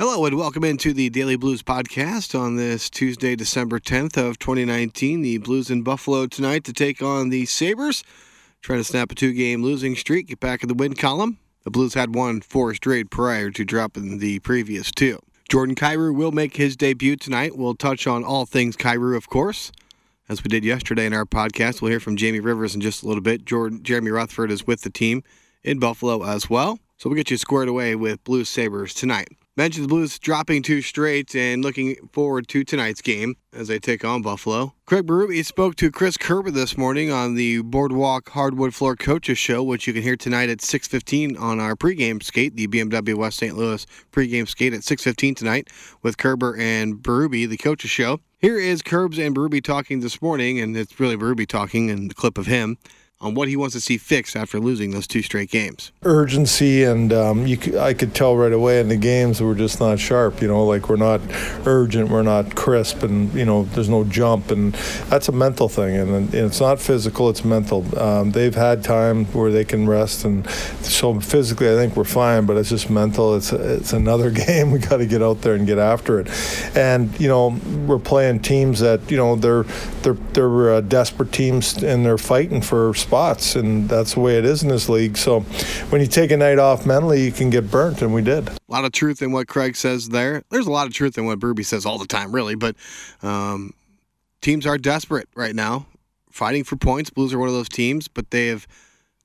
Hello and welcome into the Daily Blues podcast on this Tuesday, December 10th of 2019. The Blues in Buffalo tonight to take on the Sabres, trying to snap a two-game losing streak, get back in the win column. The Blues had won four straight prior to dropping the previous two. Jordan Kyrou will make his debut tonight. We'll touch on all things Kyrou, of course, as we did yesterday in our podcast. We'll hear from Jamie Rivers in just a little bit. Jordan, Jeremy Rutherford is with the team in Buffalo as well. So we'll get you squared away with Blues Sabres tonight. Mentioned the Blues dropping two straight and looking forward to tonight's game as they take on Buffalo. Craig Berube spoke to Chris Kerber this morning on the Boardwalk Hardwood Floor Coaches Show, which you can hear tonight at 6.15 on our pregame skate, the BMW West St. Louis pregame skate at 6.15 tonight with Kerber and Berube, the Coaches Show. Here is Kerbs and Berube talking this morning, and it's really Berube talking and the clip of him on what he wants to see fixed after losing those two straight games. Urgency, and um, I could tell right away in the games we're just not sharp. You know, like we're not urgent, we're not crisp, and you know, there's no jump, and that's a mental thing, and, and it's not physical; it's mental. Um, they've had time where they can rest, and so physically, I think we're fine, but it's just mental. It's it's another game. We got to get out there and get after it, and you know, we're playing teams that you know they're they're they're uh, desperate teams, and they're fighting for spots, and that's the way it is in this league. So when you take a night off mentally, you can get burnt, and we did. A lot of truth in what Craig says there. There's a lot of truth in what Berube says all the time, really, but um, teams are desperate right now, fighting for points. Blues are one of those teams, but they have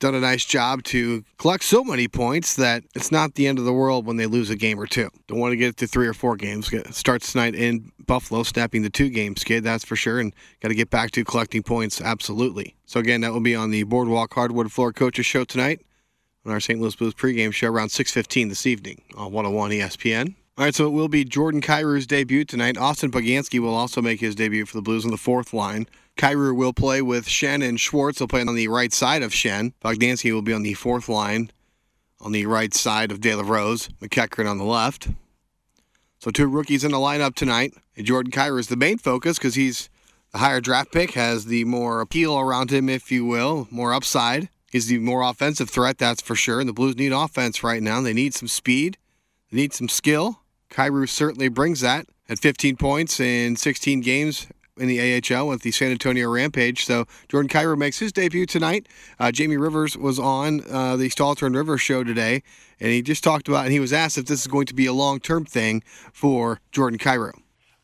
done a nice job to collect so many points that it's not the end of the world when they lose a game or two. Don't want to get to three or four games. Starts tonight in Buffalo, snapping the two game skid, that's for sure, and got to get back to collecting points, absolutely. So, again, that will be on the Boardwalk Hardwood Floor Coaches Show tonight on our St. Louis Blues pregame show around 6.15 this evening on 101 ESPN. All right, so it will be Jordan Kyrou's debut tonight. Austin Poganski will also make his debut for the Blues on the fourth line. Kyrou will play with Schenn and Schwartz. He'll play on the right side of Schenn. Poganski will be on the fourth line on the right side of De La Rose. MacEachern on the left. So two rookies in the lineup tonight. And Jordan Kyrou is the main focus because he's the higher draft pick, has the more appeal around him, if you will, more upside. He's the more offensive threat, that's for sure. And the Blues need offense right now. They need some speed. They need some skill. Kyrou certainly brings that at 15 points in 16 games in the AHL with the San Antonio Rampage. So Jordan Kyrou makes his debut tonight. Uh, Jamie Rivers was on uh, the Stalter and Rivers show today, and he just talked about, and he was asked if this is going to be a long-term thing for Jordan Kyrou.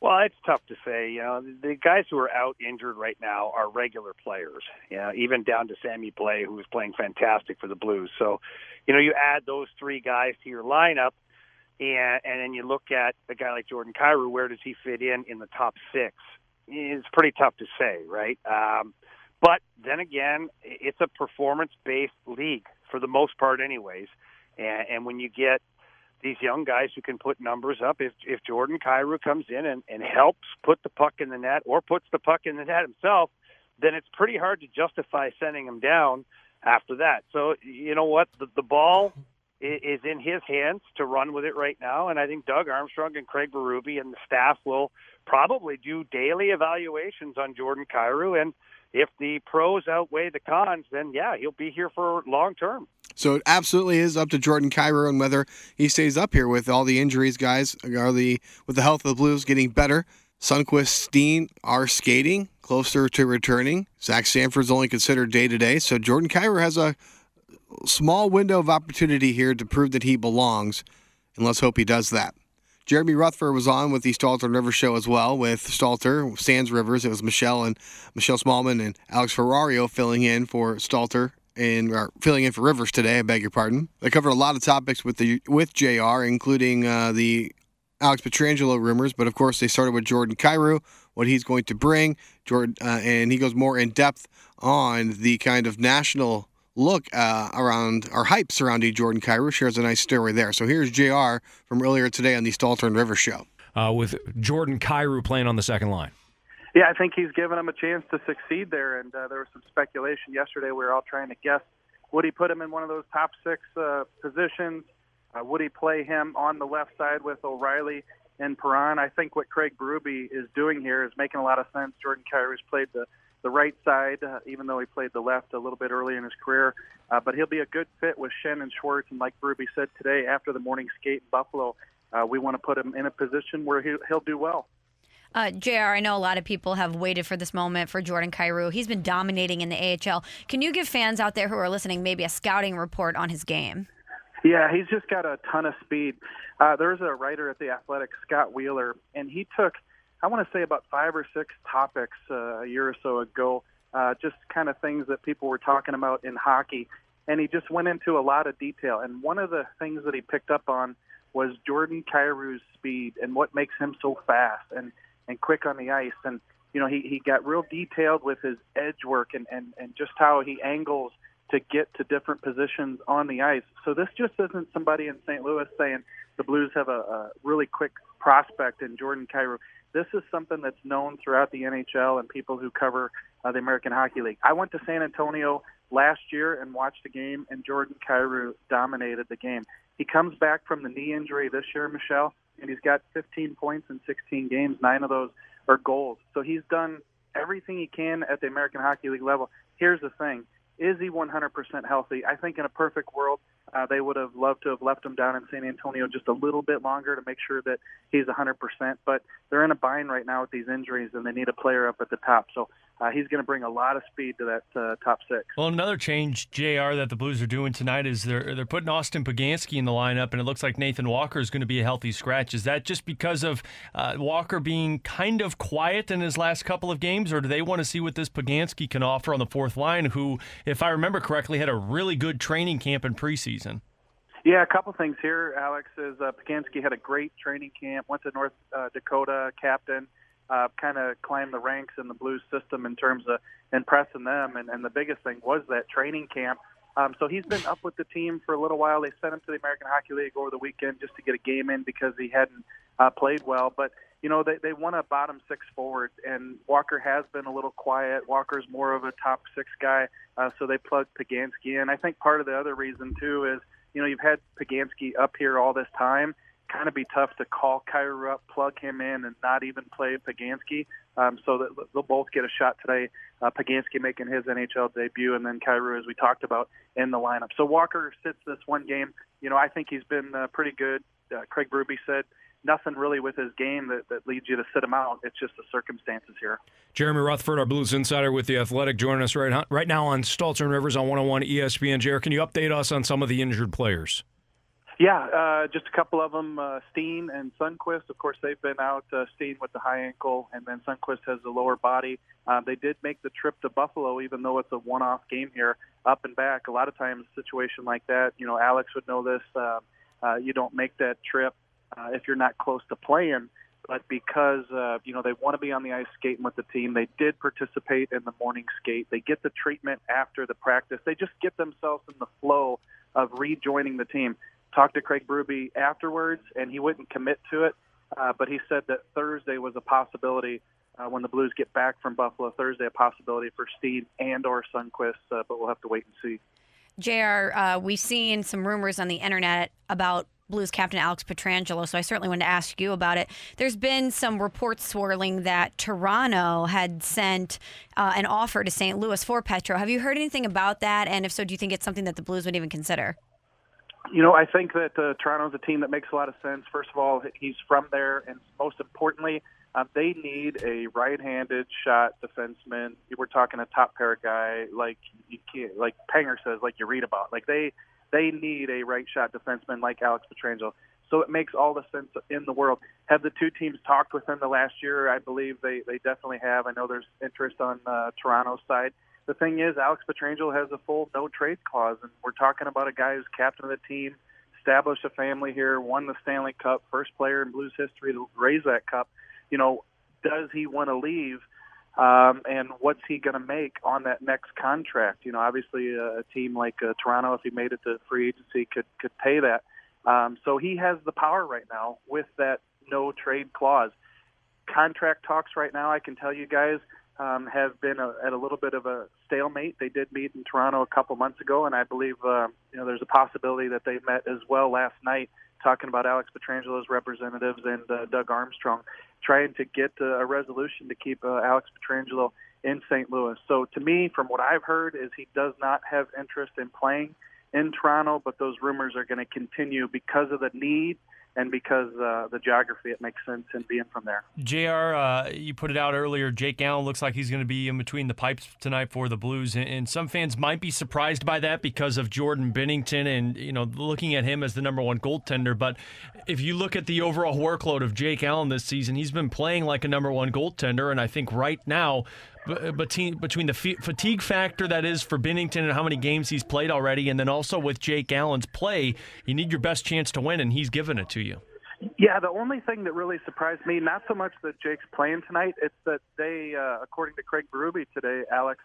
Well, it's tough to say. You know, the guys who are out injured right now are regular players. You know, even down to Sammy Blais, who is playing fantastic for the Blues. So, you know, you add those three guys to your lineup, and and then you look at a guy like Jordan Kyrou. Where does he fit in in the top six? It's pretty tough to say, right? Um, but then again, it's a performance-based league for the most part, anyways. And, and when you get these young guys who can put numbers up. If if Jordan Kyrou comes in and, and helps put the puck in the net or puts the puck in the net himself, then it's pretty hard to justify sending him down after that. So you know what, the, the ball is in his hands to run with it right now, and I think Doug Armstrong and Craig Berube and the staff will probably do daily evaluations on Jordan Kyrou and if the pros outweigh the cons, then yeah, he'll be here for long term. So it absolutely is up to Jordan Kyrou and whether he stays up here with all the injuries, guys. Are the with the health of the Blues getting better? Sundqvist, Steen are skating closer to returning. Zach Sanford's only considered day to day, so Jordan Kyrou has a small window of opportunity here to prove that he belongs, and let's hope he does that. Jeremy Rutherford was on with the Stalter and Rivers show as well with Stalter, Sands Rivers. It was Michelle and Michelle Smallman and Alex Ferrario filling in for Stalter and filling in for Rivers today. I beg your pardon. They covered a lot of topics with the with Jr., including uh, the Alex Pietrangelo rumors, but of course they started with Jordan Kyrou, what he's going to bring. Jordan, uh, and he goes more in depth on the kind of national look uh, around our hype surrounding Jordan Kyrou. Shares a nice story there. So here's Jr. from earlier today on the Stalter and Rivers show. Uh, with Jordan Kyrou playing on the second line. Yeah, I think he's given him a chance to succeed there. And uh, there was some speculation yesterday. We were all trying to guess would he put him in one of those top six uh, positions? Uh, would he play him on the left side with O'Reilly and Perron? I think what Craig Berube is doing here is making a lot of sense. Jordan Kyrou's played the the right side, uh, even though he played the left a little bit early in his career. Uh, but he'll be a good fit with Schenn and Schwartz. And like Berube said today, after the morning skate in Buffalo, uh, we want to put him in a position where he'll, he'll do well. Uh, JR, I know a lot of people have waited for this moment for Jordan Kyrou. He's been dominating in the AHL. Can you give fans out there who are listening maybe a scouting report on his game? Yeah, he's just got a ton of speed. Uh, there's a writer at the Athletic, Scott Wheeler, and he took, I want to say, about five or six topics uh, a year or so ago, uh, just kind of things that people were talking about in hockey, and he just went into a lot of detail. And one of the things that he picked up on was Jordan Kyrou's speed and what makes him so fast and and quick on the ice. And you know, he he got real detailed with his edge work and and and just how he angles to get to different positions on the ice. So this just isn't somebody in St. Louis saying the Blues have a, a really quick prospect in Jordan Kyrou. This is something that's known throughout the NHL and people who cover uh, the American Hockey League. I went to San Antonio last year and watched a game, and Jordan Kyrou dominated the game. He comes back from the knee injury this year, Michelle, and he's got 15 points in 16 games. Nine of those are goals. So he's done everything he can at the American Hockey League level. Here's the thing is he 100% healthy? I think in a perfect world, uh, they would have loved to have left him down in San Antonio just a little bit longer to make sure that he's 100%. But they're in a bind right now with these injuries, and they need a player up at the top. So uh, he's going to bring a lot of speed to that uh, top six. Well, another change, Jr. that the Blues are doing tonight is they're they're putting Austin Poganski in the lineup, and it looks like Nathan Walker is going to be a healthy scratch. Is that just because of uh, Walker being kind of quiet in his last couple of games, or do they want to see what this Poganski can offer on the fourth line? Who, if I remember correctly, had a really good training camp in preseason. Yeah, a couple things here, Alex. Is uh, Poganski had a great training camp, went to North uh, Dakota, captain uh, kind of climb the ranks in the Blues system in terms of impressing them. And, and the biggest thing was that training camp. Um, so he's been up with the team for a little while. They sent him to the American Hockey League over the weekend just to get a game in because he hadn't uh, played well. But you know they they want a bottom six forward, and Walker has been a little quiet. Walker's more of a top six guy, uh, so they plugged Poganski in. I think part of the other reason too is you know you've had Poganski up here all this time kind of be tough to call Kyrou up, plug him in, and not even play Poganski. Um, so that they'll both get a shot today. Uh, Poganski making his NHL debut, and then Kyrou, as we talked about, in the lineup. So Walker sits this one game. You know, I think he's been uh, pretty good. Uh, Craig Berube said nothing really with his game that, that leads you to sit him out. It's just the circumstances here. Jeremy Rutherford, our Blues insider with the Athletic, joining us right right now on Stalter and Rivers on 101 ESPN. Jared, can you update us on some of the injured players? Yeah, uh, just a couple of them, uh, Steen and Sundqvist. Of course, they've been out. Uh, Steen with the high ankle, and then Sundqvist has the lower body. Uh, they did make the trip to Buffalo, even though it's a one-off game here, up and back. A lot of times, a situation like that, you know, Alex would know this. Uh, uh, you don't make that trip uh, if you're not close to playing. But because uh, you know they want to be on the ice skating with the team, they did participate in the morning skate. They get the treatment after the practice. They just get themselves in the flow of rejoining the team talked to Craig Berube afterwards, and he wouldn't commit to it. Uh, but he said that Thursday was a possibility uh, when the Blues get back from Buffalo. Thursday, a possibility for Steen and or Sundqvist, uh, but we'll have to wait and see. Jr., uh, we've seen some rumors on the internet about Blues captain Alex Pietrangelo, so I certainly wanted to ask you about it. There's been some reports swirling that Toronto had sent uh, an offer to St. Louis for Petro. Have you heard anything about that? And if so, do you think it's something that the Blues would even consider? You know, I think that uh, Toronto's a team that makes a lot of sense. First of all, he's from there, and most importantly, uh, they need a right-handed shot defenseman. We're talking a top pair guy, like you can't, like Panger says, like you read about. Like they they need a right shot defenseman like Alex Pietrangelo. So it makes all the sense in the world. Have the two teams talked within the last year? I believe they they definitely have. I know there's interest on uh, Toronto's side the thing is, Alex Pietrangelo has a full no trade clause, and we're talking about a guy who's captain of the team, established a family here, won the Stanley Cup, first player in Blues history to raise that cup. You know, does he want to leave? Um, and what's he going to make on that next contract? You know, obviously a, a team like uh, Toronto, if he made it to free agency, could could pay that. Um, so he has the power right now with that no trade clause. Contract talks right now, I can tell you guys, um, have been a, at a little bit of a stalemate. They did meet in Toronto a couple months ago, and I believe uh, you know there's a possibility that they met as well last night, talking about Alex Pietrangelo's representatives and uh, Doug Armstrong, trying to get uh, a resolution to keep uh, Alex Pietrangelo in St. Louis. So to me, from what I've heard, is he does not have interest in playing in Toronto, but those rumors are going to continue because of the need and because uh, the geography, it makes sense in being from there. Jr. Uh, you put it out earlier. Jake Allen looks like he's going to be in between the pipes tonight for the Blues, and some fans might be surprised by that because of Jordan Binnington and you know looking at him as the number one goaltender. But if you look at the overall workload of Jake Allen this season, he's been playing like a number one goaltender, and I think right now between between the fatigue factor that is for Binnington and how many games he's played already, and then also with Jake Allen's play, you need your best chance to win, and he's given it to you. Yeah, the only thing that really surprised me, not so much that Jake's playing tonight, it's that they, uh, according to Craig Berube today, Alex,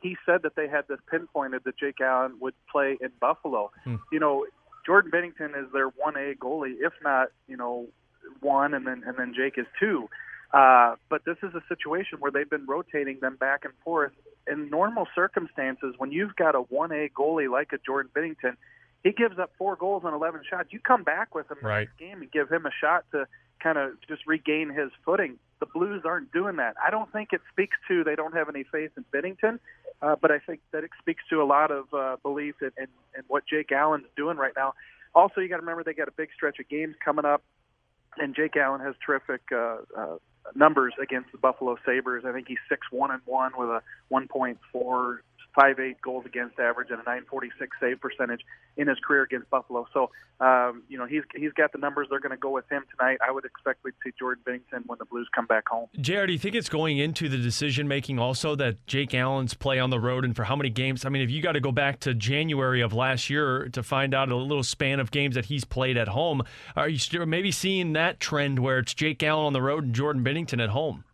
he said that they had this pinpointed that Jake Allen would play in Buffalo. Hmm. You know, Jordan Binnington is their one A goalie, if not, you know, one, and then and then Jake is two. Uh, but this is a situation where they've been rotating them back and forth. In normal circumstances, when you've got a 1A goalie like a Jordan Binnington, he gives up four goals on 11 shots. You come back with him right. next game and give him a shot to kind of just regain his footing. The Blues aren't doing that. I don't think it speaks to they don't have any faith in Binnington, uh, but I think that it speaks to a lot of uh, belief in, in, in what Jake Allen's doing right now. Also, you got to remember they got a big stretch of games coming up, and Jake Allen has terrific uh, uh, numbers against the Buffalo Sabres. I think he's six one and one with a 1.4 five eight goals against average and a 946 save percentage in his career against Buffalo. So, um, you know, he's he's got the numbers. They're going to go with him tonight. I would expect we'd see Jordan Binnington when the Blues come back home. JR, do you think it's going into the decision making also that Jake Allen's play on the road and for how many games? I mean, if you got to go back to January of last year to find out a little span of games that he's played at home, are you maybe seeing that trend where it's Jake Allen on the road and Jordan Binnington at home?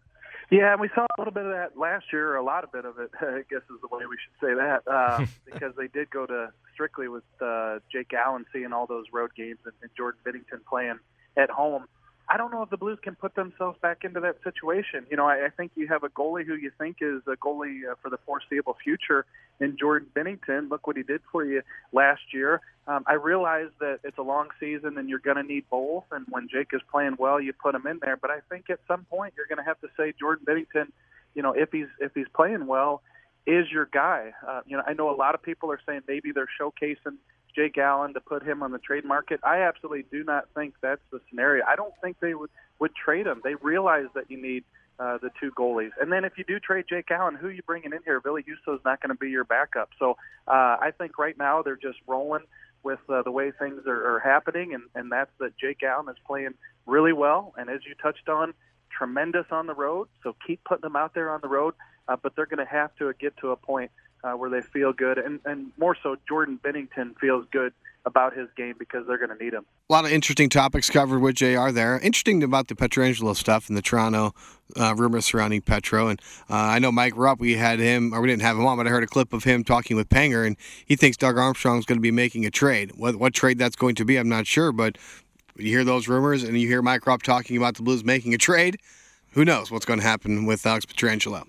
Yeah, and we saw a little bit of that last year, a lot of bit of it, I guess is the way we should say that, uh, because they did go to strictly with uh, Jake Allen seeing all those road games and, and Jordan Binnington playing at home. I don't know if the Blues can put themselves back into that situation. You know, I, I think you have a goalie who you think is a goalie uh, for the foreseeable future in Jordan Binnington. Look what he did for you last year. Um, I realize that it's a long season and you're going to need both. And when Jake is playing well, you put him in there. But I think at some point you're going to have to say Jordan Binnington. You know, if he's if he's playing well, is your guy. Uh, you know, I know a lot of people are saying maybe they're showcasing Jake Allen to put him on the trade market. I absolutely do not think that's the scenario. I don't think they would would trade him. They realize that you need uh, the two goalies, and then if you do trade Jake Allen, who are you bringing in here? Ville Husso is not going to be your backup. So uh, I think right now they're just rolling with uh, the way things are, are happening, and, and that's that Jake Allen is playing really well, and as you touched on, tremendous on the road. So keep putting them out there on the road, uh, but they're going to have to get to a point uh, where they feel good, and, and more so, Jordan Binnington feels good about his game because they're going to need him. A lot of interesting topics covered with JR there. Interesting about the Pietrangelo stuff and the Toronto uh, rumors surrounding Petro. And uh, I know Mike Rupp, we had him, or we didn't have him on, but I heard a clip of him talking with Panger, and he thinks Doug Armstrong is going to be making a trade. What, what trade that's going to be, I'm not sure, but you hear those rumors and you hear Mike Rupp talking about the Blues making a trade, who knows what's going to happen with Alex Pietrangelo.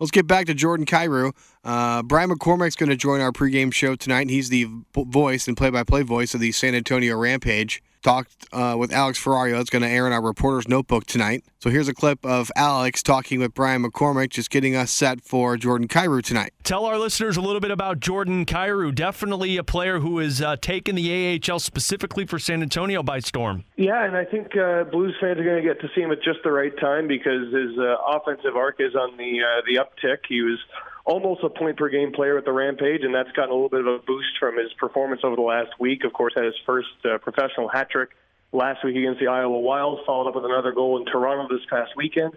Let's get back to Jordan Kyrou. Uh, Brian McCormack's going to join our pregame show tonight. He's the voice and play-by-play voice of the San Antonio Rampage talked uh, with Alex Ferrario. It's going to air in our reporter's notebook tonight. So here's a clip of Alex talking with Brian McCormack, just getting us set for Jordan Kyrou tonight. Tell our listeners a little bit about Jordan Kyrou. Definitely a player who has uh, taken the AHL specifically for San Antonio by storm. Yeah, and I think uh, Blues fans are going to get to see him at just the right time because his uh, offensive arc is on the uh, the uptick. He was almost a point per game player at the Rampage, and that's gotten a little bit of a boost from his performance over the last week. Of course, had his first uh, professional hat trick last week against the Iowa Wild, followed up with another goal in Toronto this past weekend.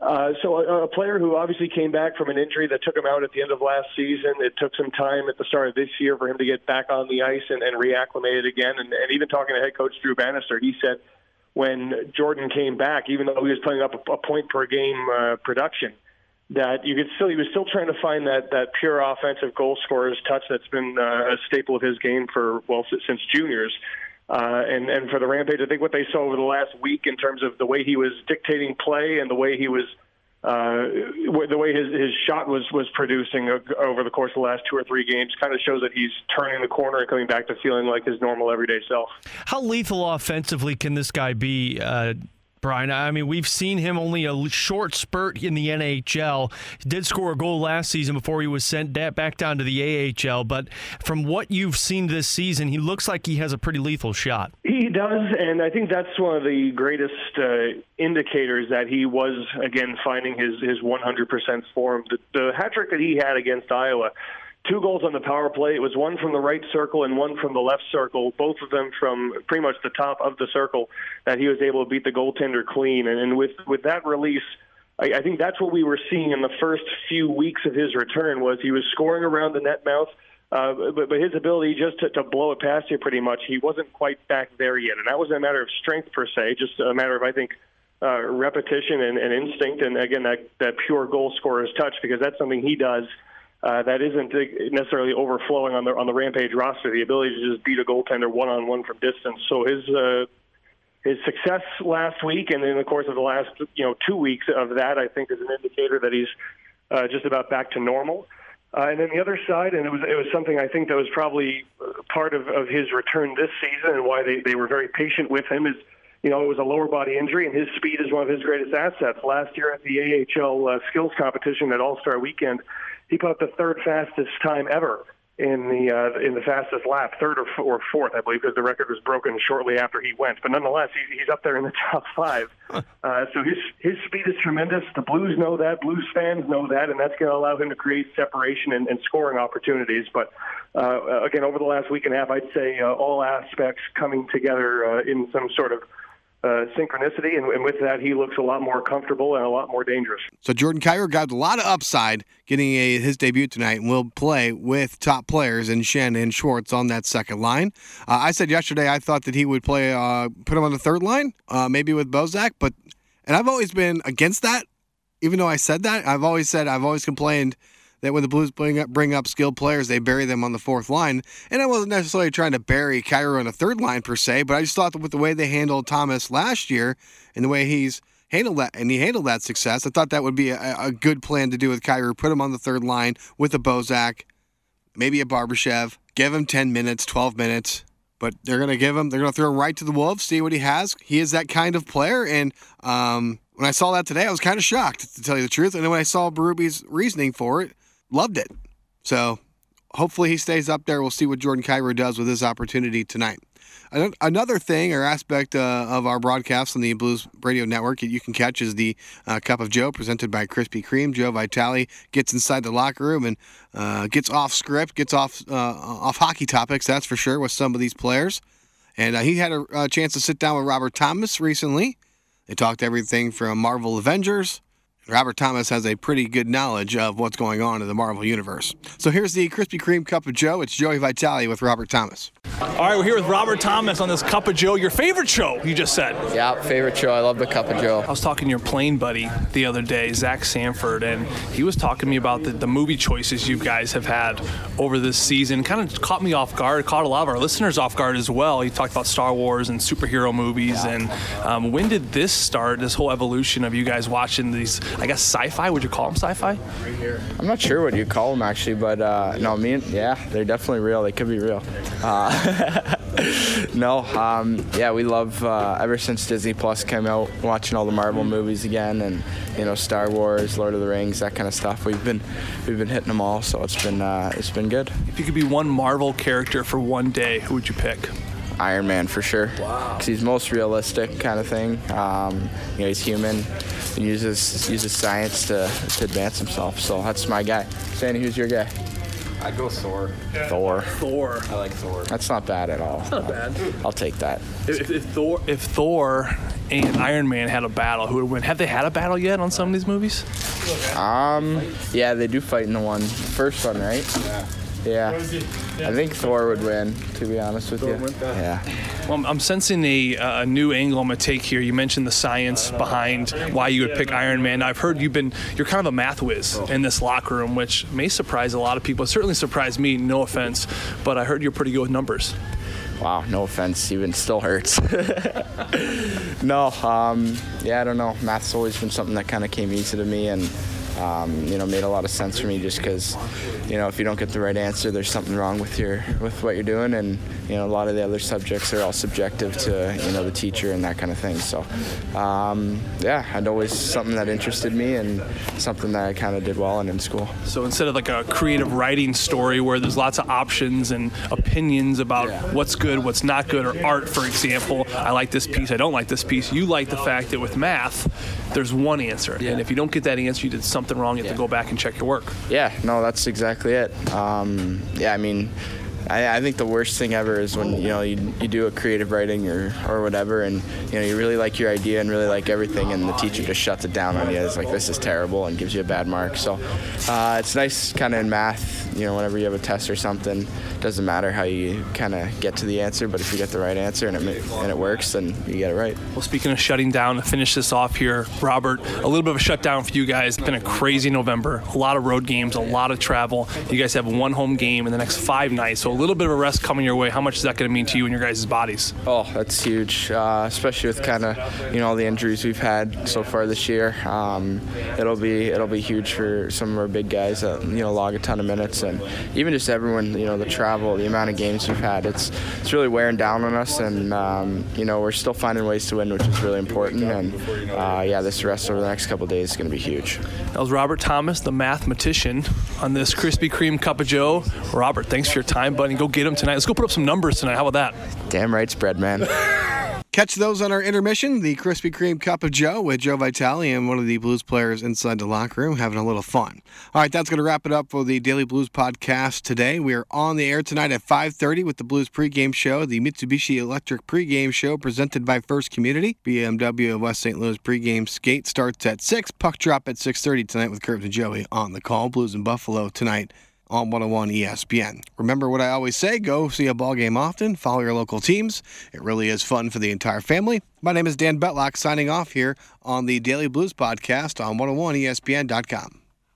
Uh, so a, a player who obviously came back from an injury that took him out at the end of last season. It took some time at the start of this year for him to get back on the ice and, and reacclimated again. And, and even talking to head coach Drew Bannister, he said when Jordan came back, even though he was playing up a, a point per game uh, production, that you could still he was still trying to find that that pure offensive goal scorer's touch that's been uh, a staple of his game for well since juniors. Uh, and and for the rampage, I think what they saw over the last week in terms of the way he was dictating play and the way he was uh, the way his his shot was was producing over the course of the last two or three games kind of shows that he's turning the corner and coming back to feeling like his normal everyday self. How lethal offensively can this guy be? Uh, Brian. I mean, we've seen him only a short spurt in the NHL. He did score a goal last season before he was sent back down to the AHL. But from what you've seen this season, he looks like he has a pretty lethal shot. He does, and I think that's one of the greatest uh, indicators that he was again finding his his 100% form. The, the hat trick that he had against Iowa two goals on the power play. It was one from the right circle and one from the left circle, both of them from pretty much the top of the circle that he was able to beat the goaltender clean. And, and with with that release, I, I think that's what we were seeing in the first few weeks of his return was he was scoring around the net mouth. Uh, but, but his ability just to, to blow it past you pretty much, he wasn't quite back there yet. And that wasn't a matter of strength per se, just a matter of, I think, uh, repetition and, and instinct. And again, that, that pure goal scorer's touch, because that's something he does – uh, that isn't necessarily overflowing on the on the Rampage roster. The ability to just beat a goaltender one on one from distance. So his uh, his success last week and in the course of the last you know two weeks of that, I think, is an indicator that he's uh, just about back to normal. Uh, and then the other side, and it was it was something I think that was probably part of, of his return this season and why they, they were very patient with him is, you know, it was a lower body injury and his speed is one of his greatest assets. Last year at the AHL uh, skills competition at All Star Weekend, he put up the third fastest time ever in the uh, in the fastest lap, third or, or fourth, I believe, because the record was broken shortly after he went. But nonetheless, he's, he's up there in the top five. Uh, so his his speed is tremendous. The Blues know that. Blues fans know that, and that's going to allow him to create separation and, and scoring opportunities. But uh, again, over the last week and a half, I'd say uh, all aspects coming together uh, in some sort of uh, synchronicity, and, and, with that, he looks a lot more comfortable and a lot more dangerous. So Jordan Kyrou got a lot of upside getting a, his debut tonight, and will play with top players in Schenn and Schwartz on that second line. Uh, I said yesterday I thought that he would play, uh, put him on the third line, uh, maybe with Bozak, but and I've always been against that. Even though I said that, I've always said I've always complained that when the Blues bring up, bring up skilled players, they bury them on the fourth line. And I wasn't necessarily trying to bury Kyrou on the third line per se, but I just thought that with the way they handled Thomas last year and the way he's handled that and he handled that success, I thought that would be a, a good plan to do with Kyrou. Put him on the third line with a Bozak, maybe a Barbashev, give him 10 minutes, 12 minutes. But they're gonna give him. They're gonna throw him right to the wolves, see what he has. He is that kind of player, and um, when I saw that today, I was kind of shocked to tell you the truth. And then when I saw Berube's reasoning for it, loved it. So hopefully he stays up there. We'll see what Jordan Kyrou does with his opportunity tonight. Another thing or aspect uh, of our broadcast on the Blues Radio Network that you can catch is the uh, Cup of Joe presented by Krispy Kreme. Joe Vitale gets inside the locker room and uh, gets off script, gets off uh, off hockey topics, that's for sure, with some of these players. And uh, he had a, a chance to sit down with Robert Thomas recently. They talked everything from Marvel Avengers Robert Thomas has a pretty good knowledge of what's going on in the Marvel Universe. So here's the Krispy Kreme Cup of Joe. It's Joey Vitale with Robert Thomas. All right, we're here with Robert Thomas on this Cup of Joe. Your favorite show, you just said. Yeah, favorite show. I love the Cup of Joe. I was talking to your plane buddy the other day, Zach Sanford, and he was talking to me about the, the movie choices you guys have had over this season. Kind of caught me off guard, caught a lot of our listeners off guard as well. He talked about Star Wars and superhero movies. Yeah. And um, when did this start, this whole evolution of you guys watching these, I guess, sci fi? Would you call them sci fi? I'm not sure what you call them, actually, but uh, no, me and, yeah, they're definitely real. They could be real. Uh, no, um, yeah, we love uh, ever since Disney Plus came out, watching all the Marvel movies again, and you know Star Wars, Lord of the Rings, that kind of stuff. We've been we've been hitting them all, so it's been uh, it's been good. If you could be one Marvel character for one day, who would you pick? Iron Man for sure. Wow. Because he's most realistic kind of thing. Um, you know, he's human and uses uses science to, to advance himself. So that's my guy. Sandy, who's your guy? I go Thor. Thor. Thor. I like Thor. That's not bad at all. It's not bad. I'll take that. If, if, Thor, if Thor and Iron Man had a battle, who would win? Have they had a battle yet on some of these movies? Um, yeah, they do fight in the one, first one, right? Yeah. Yeah. I think Thor would win, to be honest with Thor you. Yeah. Well, I'm sensing a, a new angle I'm gonna take here. You mentioned the science behind why you would pick Iron Man. I've heard you've been you're kind of a math whiz in this locker room, which may surprise a lot of people. It certainly surprised me. No offense, but I heard you're pretty good with numbers. Wow, no offense, even still hurts. no, um, yeah, I don't know. Math's always been something that kind of came easy to me, and um, you know, made a lot of sense for me just because, you know, if you don't get the right answer, there's something wrong with your with what you're doing, and you know, a lot of the other subjects are all subjective to you know the teacher and that kind of thing. So, um, yeah, I'd always something that interested me and something that I kind of did well in in school. So instead of like a creative writing story where there's lots of options and opinions about Yeah. what's good, what's not good, or art, for example, I like this piece, I don't like this piece. You like the fact that with math, there's one answer, Yeah. and if you don't get that answer, you did something wrong. You have to go back and check your work. Yeah, no, that's exactly it. Um, yeah, I mean, I, I think the worst thing ever is when you know you, you do a creative writing or, or whatever, and you know you really like your idea and really like everything, and the teacher just shuts it down on you. It's like this is terrible and gives you a bad mark. So uh, it's nice, kind of in math, you know, whenever you have a test or something, doesn't matter how you kind of get to the answer, but if you get the right answer and it and it works, then you get it right. Well, speaking of shutting down, to finish this off here, Robert, a little bit of a shutdown for you guys. It's been a crazy November, a lot of road games, a lot of travel. You guys have one home game in the next five nights, so little bit of a rest coming your way. How much is that going to mean to you and your guys' bodies? Oh, that's huge, uh, especially with kind of you know all the injuries we've had so far this year. Um, it'll be it'll be huge for some of our big guys that you know log a ton of minutes, and even just everyone. You know the travel, the amount of games we've had. It's it's really wearing down on us, and um, you know we're still finding ways to win, which is really important. And uh, yeah, this rest over the next couple days is going to be huge. That was Robert Thomas, the mathematician, on this Krispy Kreme Cup of Joe. Robert, thanks for your time, buddy. And go get them tonight. Let's go put up some numbers tonight. How about that? Damn right, spread man. Catch those on our intermission, the Krispy Kreme Cup of Joe with Joe Vitale and one of the Blues players inside the locker room having a little fun. All right, that's going to wrap it up for the Daily Blues podcast today. We are on the air tonight at 5:30 with the Blues pregame show, the Mitsubishi Electric pregame show presented by First Community. BMW of West St. Louis pregame skate starts at 6. Puck drop at 6:30 tonight with Kurt and Joey on the call. Blues and Buffalo tonight on 101 ESPN. Remember what I always say go see a ball game often, follow your local teams. It really is fun for the entire family. My name is Dan Betlock signing off here on the Daily Blues podcast on 101ESPN.com.